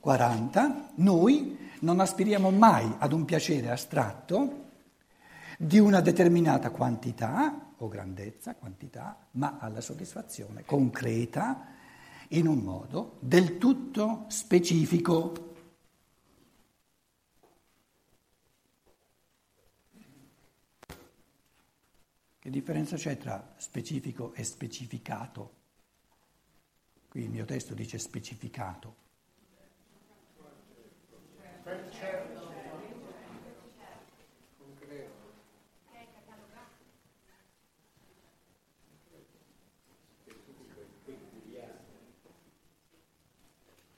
40, noi non aspiriamo mai ad un piacere astratto di una determinata quantità o grandezza, quantità, ma alla soddisfazione concreta in un modo del tutto specifico. Che differenza c'è tra specifico e specificato? Qui il mio testo dice specificato.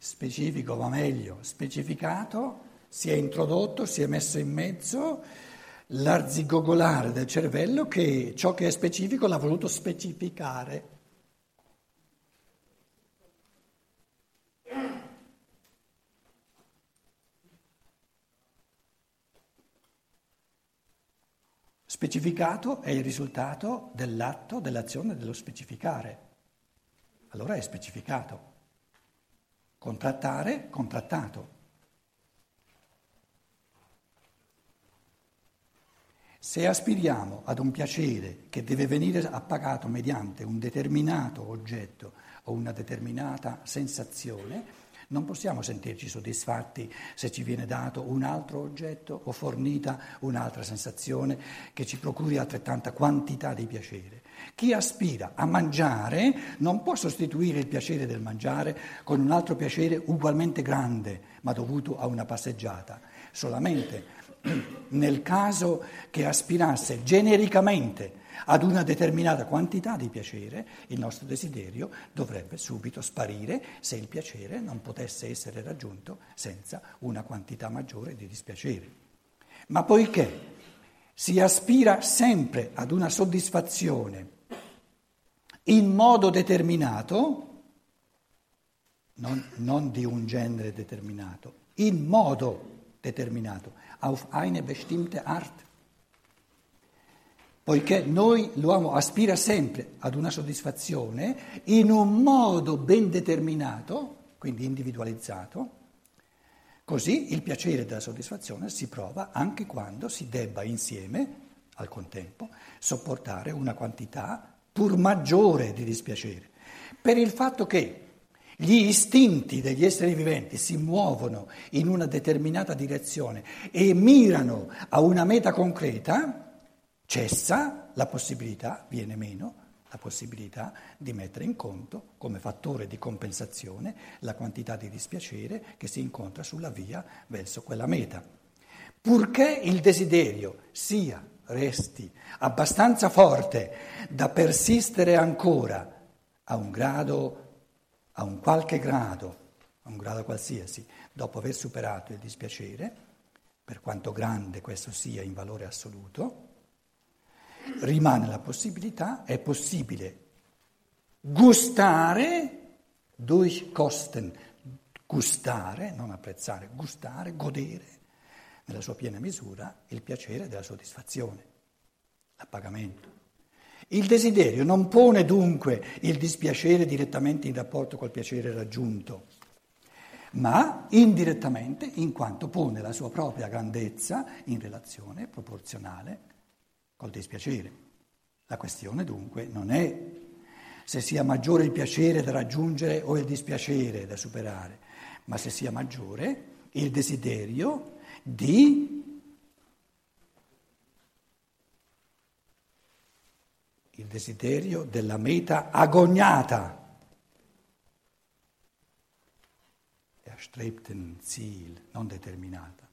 Specifico va meglio, specificato, si è introdotto, si è messo in mezzo l'arzigogolare del cervello che ciò che è specifico l'ha voluto specificare. Specificato è il risultato dell'atto, dell'azione dello specificare. Allora è specificato. Contrattare, contrattato. Se aspiriamo ad un piacere che deve venire appagato mediante un determinato oggetto o una determinata sensazione, non possiamo sentirci soddisfatti se ci viene dato un altro oggetto o fornita un'altra sensazione che ci procuri altrettanta quantità di piacere. Chi aspira a mangiare non può sostituire il piacere del mangiare con un altro piacere ugualmente grande, ma dovuto a una passeggiata. Solamente nel caso che aspirasse genericamente ad una determinata quantità di piacere, il nostro desiderio dovrebbe subito sparire se il piacere non potesse essere raggiunto senza una quantità maggiore di dispiacere. Ma poiché si aspira sempre ad una soddisfazione in modo determinato, non, non di un genere determinato, in modo determinato, auf eine bestimmte Art, poiché noi, l'uomo aspira sempre ad una soddisfazione in un modo ben determinato, quindi individualizzato, così il piacere della soddisfazione si prova anche quando si debba insieme, al contempo, sopportare una quantità pur maggiore di dispiacere. Per il fatto che gli istinti degli esseri viventi si muovono in una determinata direzione e mirano a una meta concreta, cessa la possibilità, viene meno la possibilità di mettere in conto come fattore di compensazione la quantità di dispiacere che si incontra sulla via verso quella meta. Purché il desiderio sia, resti abbastanza forte da persistere ancora a un grado, a un qualche grado, a un grado qualsiasi, dopo aver superato il dispiacere, per quanto grande questo sia in valore assoluto, rimane la possibilità, è possibile gustare, durchkosten, gustare, non apprezzare, gustare, godere nella sua piena misura il piacere della soddisfazione, l'appagamento. Il desiderio non pone dunque il dispiacere direttamente in rapporto col piacere raggiunto, ma indirettamente in quanto pone la sua propria grandezza in relazione proporzionale col dispiacere. La questione dunque non è se sia maggiore il piacere da raggiungere o il dispiacere da superare, ma se sia maggiore il desiderio di il desiderio della meta agognata. Erstrebten Ziel, non determinata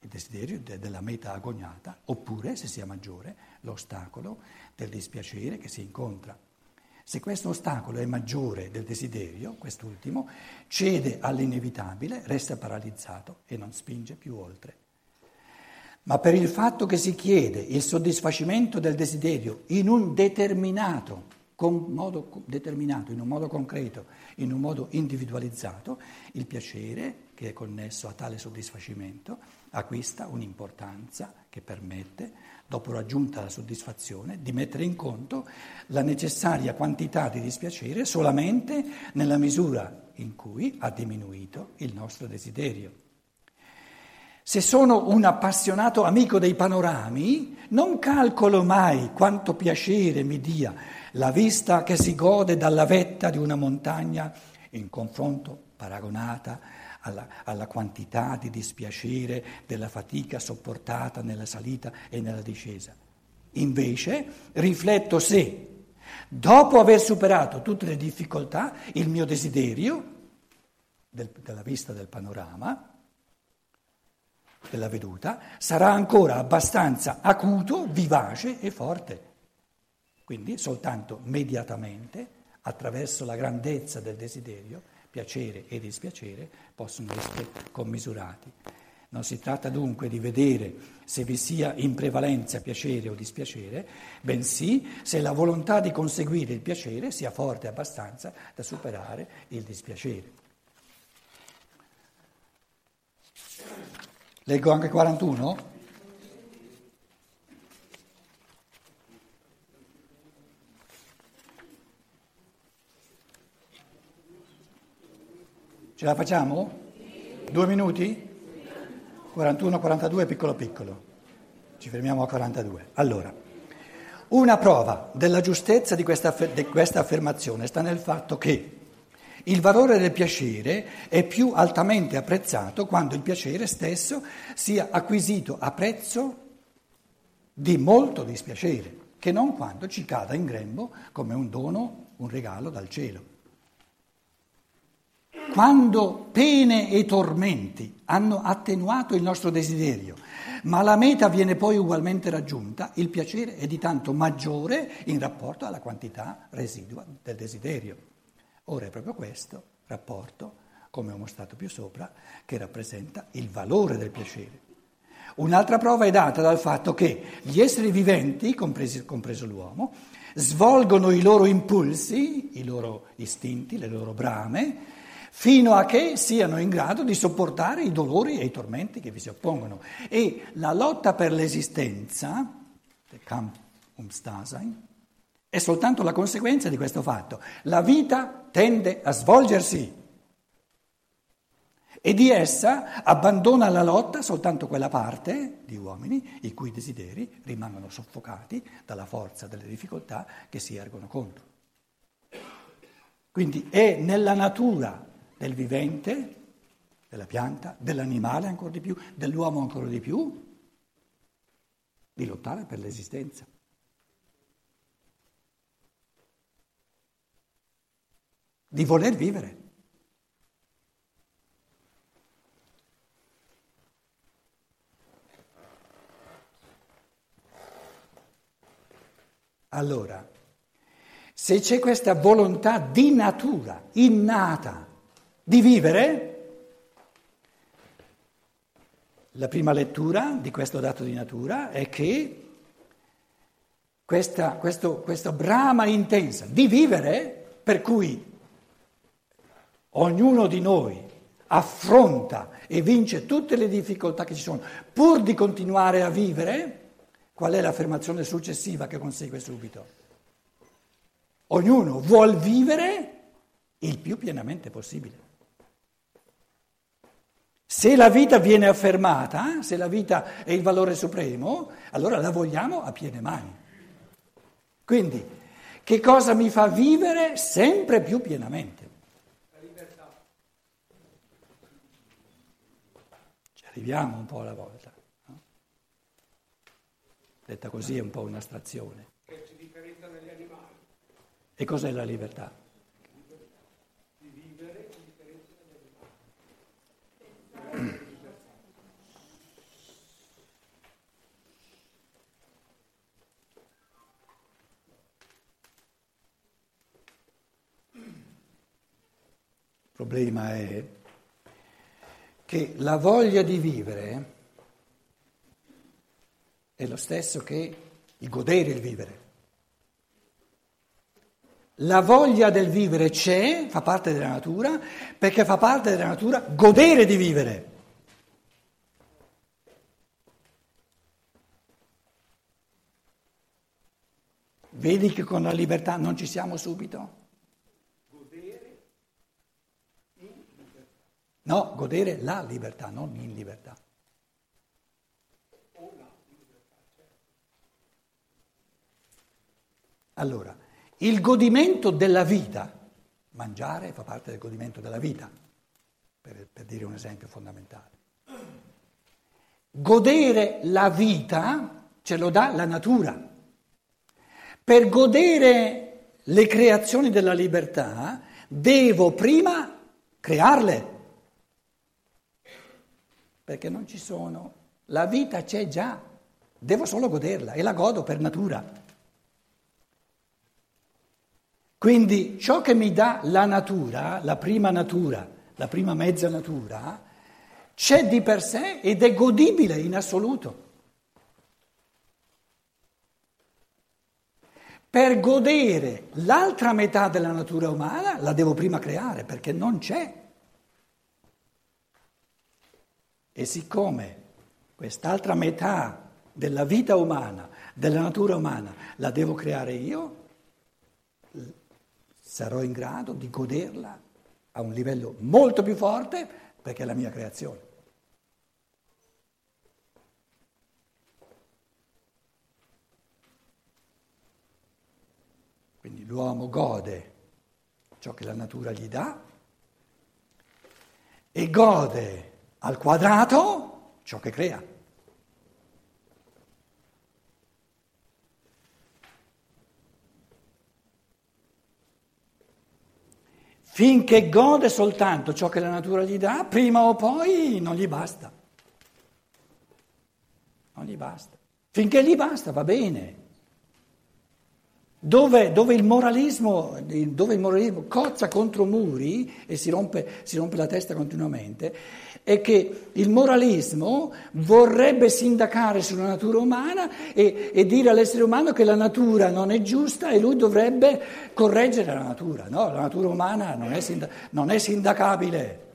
il desiderio della meta agoniata, oppure, se sia maggiore, l'ostacolo del dispiacere che si incontra. Se questo ostacolo è maggiore del desiderio, quest'ultimo, cede all'inevitabile, resta paralizzato e non spinge più oltre. Ma per il fatto che si chiede il soddisfacimento del desiderio in un determinato con modo determinato, in un modo concreto, in un modo individualizzato, il piacere che è connesso a tale soddisfacimento acquista un'importanza che permette, dopo raggiunta la soddisfazione, di mettere in conto la necessaria quantità di dispiacere solamente nella misura in cui ha diminuito il nostro desiderio. Se sono un appassionato amico dei panorami, non calcolo mai quanto piacere mi dia la vista che si gode dalla vetta di una montagna in confronto paragonata alla, alla, quantità di dispiacere della fatica sopportata nella salita e nella discesa. Invece rifletto se, dopo aver superato tutte le difficoltà, il mio desiderio del, della vista del panorama della veduta, sarà ancora abbastanza acuto, vivace e forte. Quindi soltanto mediatamente, attraverso la grandezza del desiderio, piacere e dispiacere possono essere commisurati. Non si tratta dunque di vedere se vi sia in prevalenza piacere o dispiacere, bensì se la volontà di conseguire il piacere sia forte abbastanza da superare il dispiacere. Leggo anche 41? Ce la facciamo? Due minuti? 41, 42, piccolo piccolo. Ci fermiamo a 42. Allora, una prova della giustezza di questa, di questa affermazione sta nel fatto che il valore del piacere è più altamente apprezzato quando il piacere stesso sia acquisito a prezzo di molto dispiacere, che non quando ci cada in grembo come un dono, un regalo dal cielo. Quando pene e tormenti hanno attenuato il nostro desiderio, ma la meta viene poi ugualmente raggiunta, il piacere è di tanto maggiore in rapporto alla quantità residua del desiderio. Ora è proprio questo rapporto, come ho mostrato più sopra, che rappresenta il valore del piacere. Un'altra prova è data dal fatto che gli esseri viventi, compresi, compreso l'uomo, svolgono i loro impulsi, i loro istinti, le loro brame, fino a che siano in grado di sopportare i dolori e i tormenti che vi si oppongono. E la lotta per l'esistenza, der Kampf um Dasein, è soltanto la conseguenza di questo fatto. La vita tende a svolgersi e di essa abbandona la lotta soltanto quella parte di uomini i cui desideri rimangono soffocati dalla forza delle difficoltà che si ergono contro. Quindi è nella natura del vivente, della pianta, dell'animale ancora di più, dell'uomo ancora di più, di lottare per l'esistenza. di voler vivere. Allora, se c'è questa volontà di natura, innata, di vivere, la prima lettura di questo dato di natura è che questa, questo, questa brama intensa di vivere, per cui Ognuno di noi affronta e vince tutte le difficoltà che ci sono pur di continuare a vivere, qual è l'affermazione successiva che consegue subito? Ognuno vuol vivere il più pienamente possibile. Se la vita viene affermata, se la vita è il valore supremo, allora la vogliamo a piene mani. Quindi, che cosa mi fa vivere sempre più pienamente? Viviamo un po' alla volta. No? Detta così è un po' un'astrazione. Che ci differenzia dagli animali. E cos'è la libertà? Di vivere ci differenzia dagli animali. Il problema è che la voglia di vivere è lo stesso che il godere il vivere. La voglia del vivere c'è, fa parte della natura, perché fa parte della natura godere di vivere. Vedi che con la libertà non ci siamo subito? Godere in libertà. No, godere la libertà, non in libertà. Allora, il godimento della vita, mangiare fa parte del godimento della vita, per, per dire un esempio fondamentale. Godere la vita ce lo dà la natura. Per godere le creazioni della libertà devo prima crearle, perché non ci sono. La vita c'è già, devo solo goderla e la godo per natura. Quindi ciò che mi dà la natura, la prima natura, la prima mezza natura, c'è di per sé ed è godibile in assoluto. Per godere l'altra metà della natura umana la devo prima creare perché non c'è. E siccome quest'altra metà della vita umana, della natura umana, la devo creare io, sarò in grado di goderla a un livello molto più forte perché è la mia creazione. Quindi l'uomo gode ciò che la natura gli dà e gode al quadrato ciò che crea. Finché gode soltanto ciò che la natura gli dà, prima o poi non gli basta. Non gli basta. Finché gli basta va bene. Dove, dove, il moralismo, dove, il moralismo, cozza contro muri e si rompe, si rompe la testa continuamente, è che il moralismo vorrebbe sindacare sulla natura umana e, e, dire all'essere umano che la natura non è giusta e lui dovrebbe correggere la natura. No, la natura umana non è, sinda- non è sindacabile.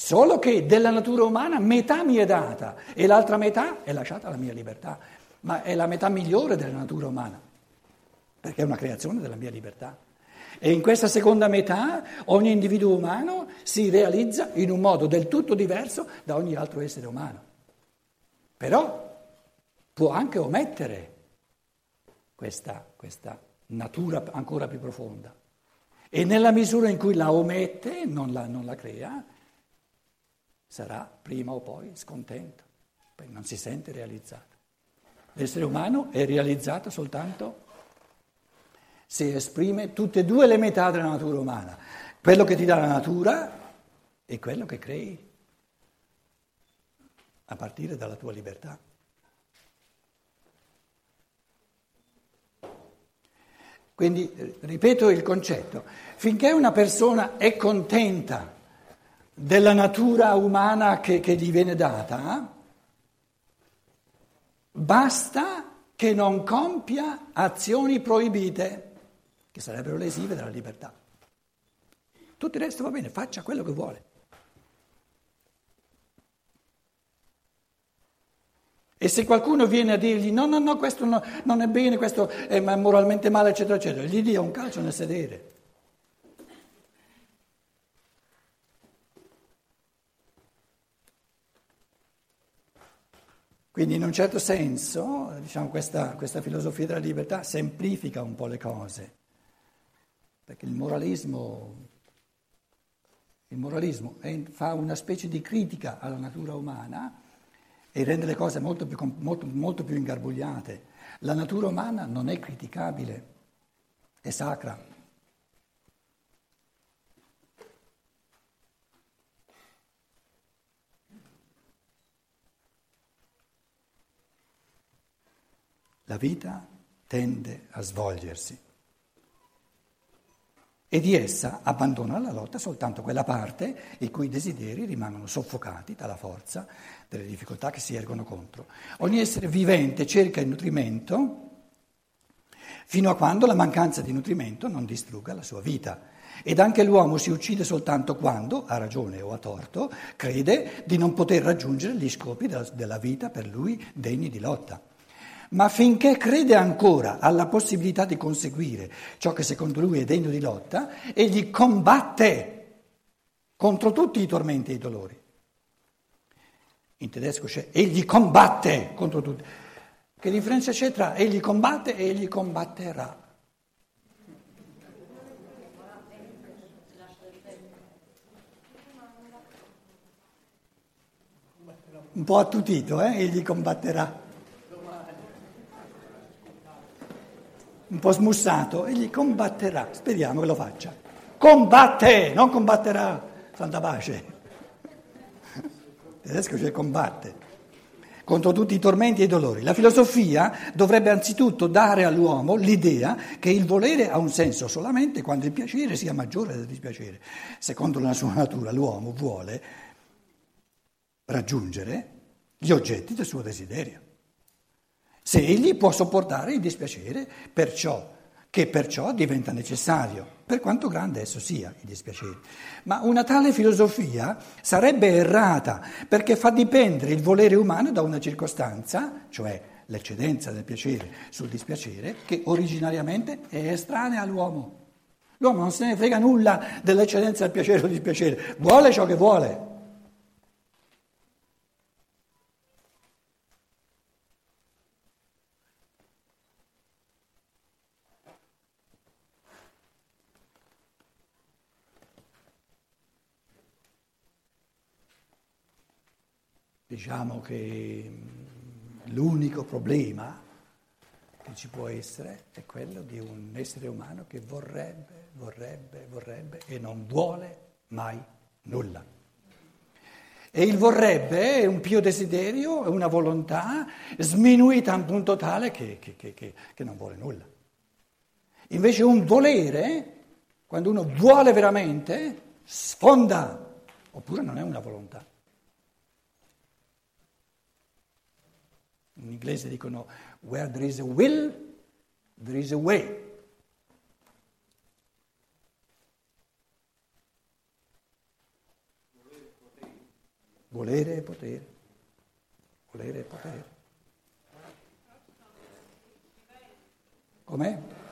Solo che della natura umana metà mi è data e l'altra metà è lasciata alla mia libertà, ma è la metà migliore della natura umana, perché è una creazione della mia libertà. E in questa seconda metà ogni individuo umano si realizza in un modo del tutto diverso da ogni altro essere umano. Però può anche omettere questa, questa natura ancora più profonda. E nella misura in cui la omette, non la, non la crea, sarà prima o poi scontento, perché non si sente realizzato. L'essere umano è realizzato soltanto se esprime tutte e due le metà della natura umana, quello che ti dà la natura e quello che crei, a partire dalla tua libertà. Quindi ripeto il concetto, finché una persona è contenta della natura umana che, che gli viene data, basta che non compia azioni proibite, che sarebbero lesive della libertà. Tutto il resto va bene, faccia quello che vuole. E se qualcuno viene a dirgli no, no, no, questo no, non è bene, questo è moralmente male, eccetera, eccetera, gli dia un calcio nel sedere. Quindi in un certo senso diciamo, questa, questa, filosofia della libertà semplifica un po' le cose, perché il moralismo, il moralismo fa una specie di critica alla natura umana e rende le cose molto più, molto, molto più ingarbugliate. La natura umana non è criticabile, è sacra. La vita tende a svolgersi. e di essa abbandona la lotta soltanto quella parte i cui desideri rimangono soffocati dalla forza delle difficoltà che si ergono contro. Ogni essere vivente cerca il nutrimento fino a quando la mancanza di nutrimento non distrugga la sua vita. Ed anche l'uomo si uccide soltanto quando, a ragione o a torto, crede di non poter raggiungere gli scopi della vita per lui degni di lotta. Ma finché crede ancora alla possibilità di conseguire ciò che secondo lui è degno di lotta, egli combatte contro tutti i tormenti e i dolori. In tedesco c'è egli combatte contro tutti. Che differenza c'è tra egli combatte e egli combatterà? Un po' attutito, eh? Egli combatterà. Un po' smussato, egli combatterà. Speriamo che lo faccia. Combatte, non combatterà. Santa pace. Tedesco c'è combatte contro tutti i tormenti e i dolori. La filosofia dovrebbe anzitutto dare all'uomo l'idea che il volere ha un senso solamente quando il piacere sia maggiore del dispiacere. Secondo la sua natura l'uomo vuole raggiungere gli oggetti del suo desiderio. Se egli può sopportare il dispiacere, perciò che perciò diventa necessario, per quanto grande esso sia, il dispiacere. Ma una tale filosofia sarebbe errata perché fa dipendere il volere umano da una circostanza, cioè l'eccedenza del piacere sul dispiacere, che originariamente è estranea all'uomo. L'uomo non se ne frega nulla dell'eccedenza del piacere o del dispiacere, vuole ciò che vuole. Diciamo che mm, l'unico problema che ci può essere è quello di un essere umano che vorrebbe, vorrebbe, vorrebbe e non vuole mai nulla. E il vorrebbe è un pio desiderio, è una volontà sminuita a un punto tale che, che, che, che non vuole nulla. Invece un volere, quando uno vuole veramente, sfonda, oppure non è una volontà. In inglese dicono where there is a will, there is a way. Volere e potere. Volere e potere. Com'è?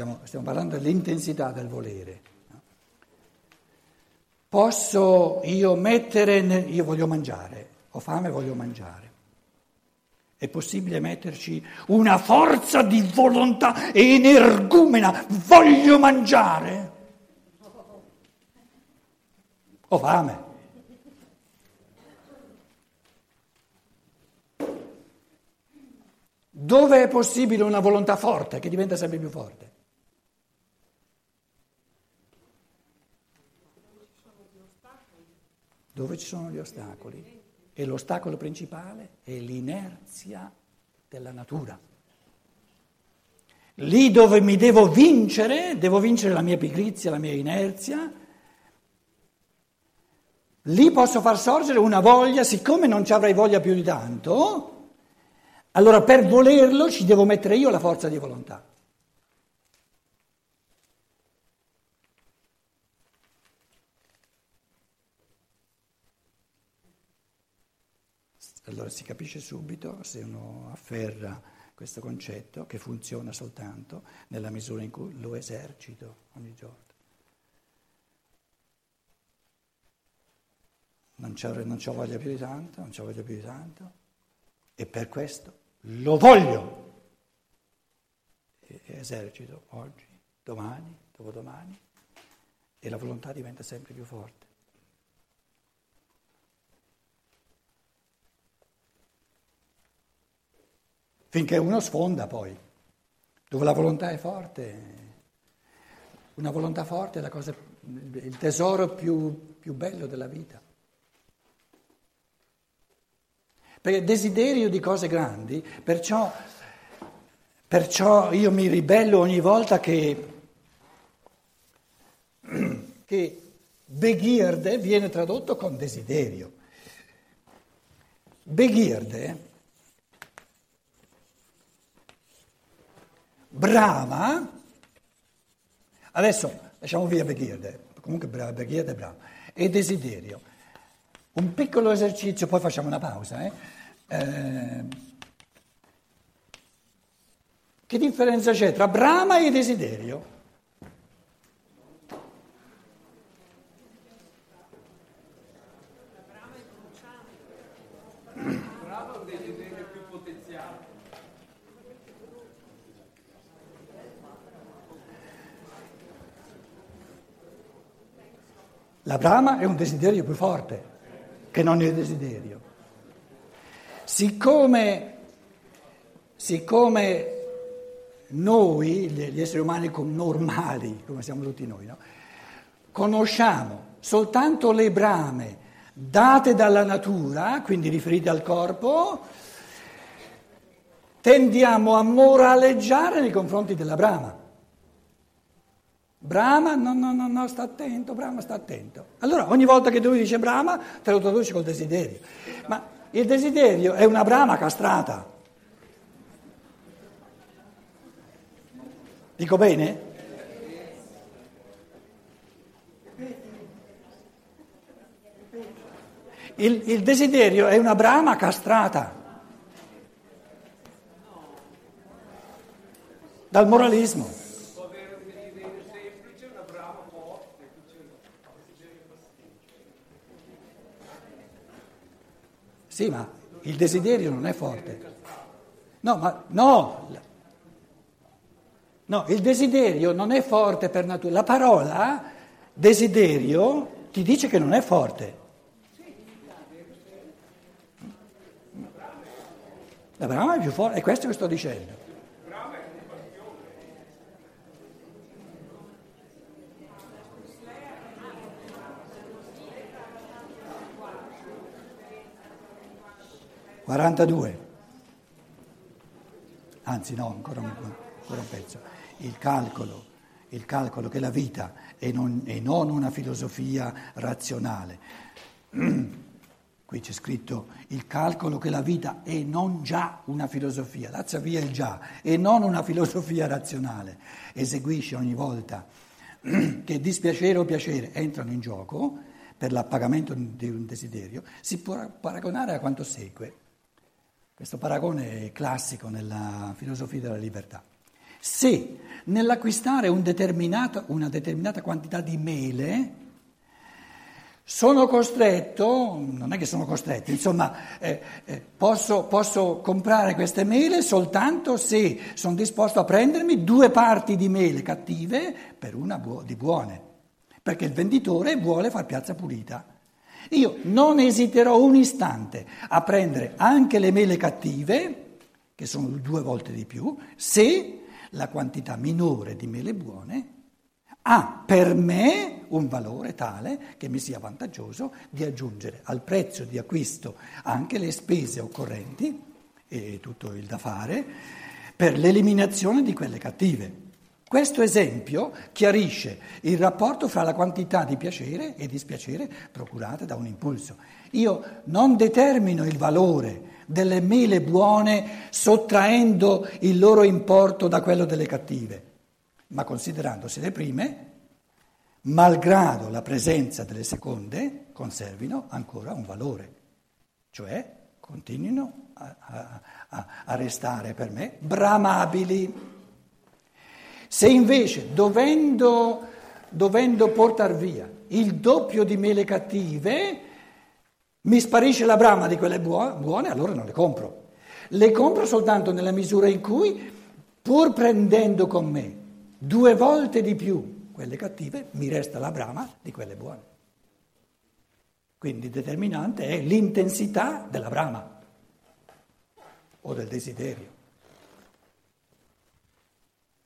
Stiamo, stiamo parlando dell'intensità del volere. Posso io mettere, nel, io voglio mangiare, ho fame voglio mangiare. È possibile metterci una forza di volontà energumena, voglio mangiare. Ho fame. Dove è possibile una volontà forte che diventa sempre più forte? Dove ci sono gli ostacoli. E l'ostacolo principale è l'inerzia della natura. Lì dove mi devo vincere, devo vincere la mia pigrizia, la mia inerzia, lì posso far sorgere una voglia, siccome non ci avrei voglia più di tanto, allora per volerlo ci devo mettere io la forza di volontà. Allora si capisce subito, se uno afferra questo concetto, che funziona soltanto nella misura in cui lo esercito ogni giorno. Non c'ho, non c'ho voglia più di tanto, non c'ho voglia più di tanto, e per questo lo voglio. E esercito oggi, domani, dopodomani, e la volontà diventa sempre più forte. Finché uno sfonda poi, dove la volontà è forte. Una volontà forte è cosa, il tesoro più, più bello della vita. Perché desiderio di cose grandi, perciò, perciò io mi ribello ogni volta che, che Begierde viene tradotto con desiderio. Begierde, brava, adesso lasciamo via Begierde, comunque Begierde è brava, e desiderio. Un piccolo esercizio, poi facciamo una pausa. Eh? Eh, che differenza c'è tra brama e desiderio? La brama è un desiderio più forte che non il desiderio. Siccome, siccome noi, gli esseri umani normali, come siamo tutti noi, no? conosciamo soltanto le brame date dalla natura, quindi riferite al corpo, tendiamo a moraleggiare nei confronti della brama. Brahma, no, no, no, no, sta attento, Brahma, sta attento. Allora ogni volta che tu dici Brahma, te lo traduci col desiderio. Ma il desiderio è una Brahma castrata. Dico bene? Il, il desiderio è una Brahma castrata. Dal moralismo. Può avere un desiderio semplice, una brava forte. qui c'è un desiderio Sì, ma il desiderio non è forte. No, ma no. No, il desiderio non è forte per natura. La parola desiderio ti dice che non è forte. La è più forte, è questo che sto dicendo. Quarantadue. Anzi no, ancora un, ancora un pezzo. Il calcolo, il calcolo che la vita è non, è non una filosofia razionale. Qui c'è scritto il calcolo che la vita è non già una filosofia, lazza via il già, e non una filosofia razionale. Eseguisce ogni volta che dispiacere o piacere entrano in gioco per l'appagamento di un desiderio, si può paragonare a quanto segue. Questo paragone è classico nella filosofia della libertà. Se nell'acquistare un una determinata quantità di mele sono costretto, non è che sono costretto, insomma, eh, eh, posso, posso, comprare queste mele soltanto se sono disposto a prendermi due parti di mele cattive per una bu- di buone, perché il venditore vuole far piazza pulita. Io non esiterò un istante a prendere anche le mele cattive, che sono due volte di più, se la quantità minore di mele buone ha per me un valore tale che mi sia vantaggioso di aggiungere al prezzo di acquisto anche le spese occorrenti e tutto il da fare per l'eliminazione di quelle cattive. Questo esempio chiarisce il rapporto fra la quantità di piacere e dispiacere procurate da un impulso. Io non determino il valore delle mele buone sottraendo il loro importo da quello delle cattive ma considerandosi le prime, malgrado la presenza delle seconde, conservino ancora un valore, cioè continuino a, a, a restare per me bramabili. Se invece dovendo, dovendo portare via il doppio di mele cattive, mi sparisce la brama di quelle buone, allora non le compro. Le compro soltanto nella misura in cui, pur prendendo con me due volte di più quelle cattive, mi resta la brama di quelle buone. Quindi determinante è l'intensità della brama o del desiderio.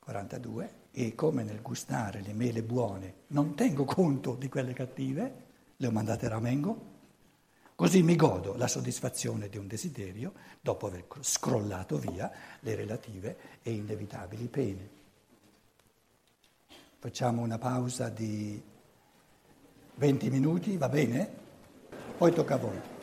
42. E come nel gustare le mele buone non tengo conto di quelle cattive, le ho mandate a ramengo, Così mi godo la soddisfazione di un desiderio dopo aver scrollato via le relative e inevitabili pene. Facciamo una pausa di 20 minuti, va bene? Poi tocca a voi.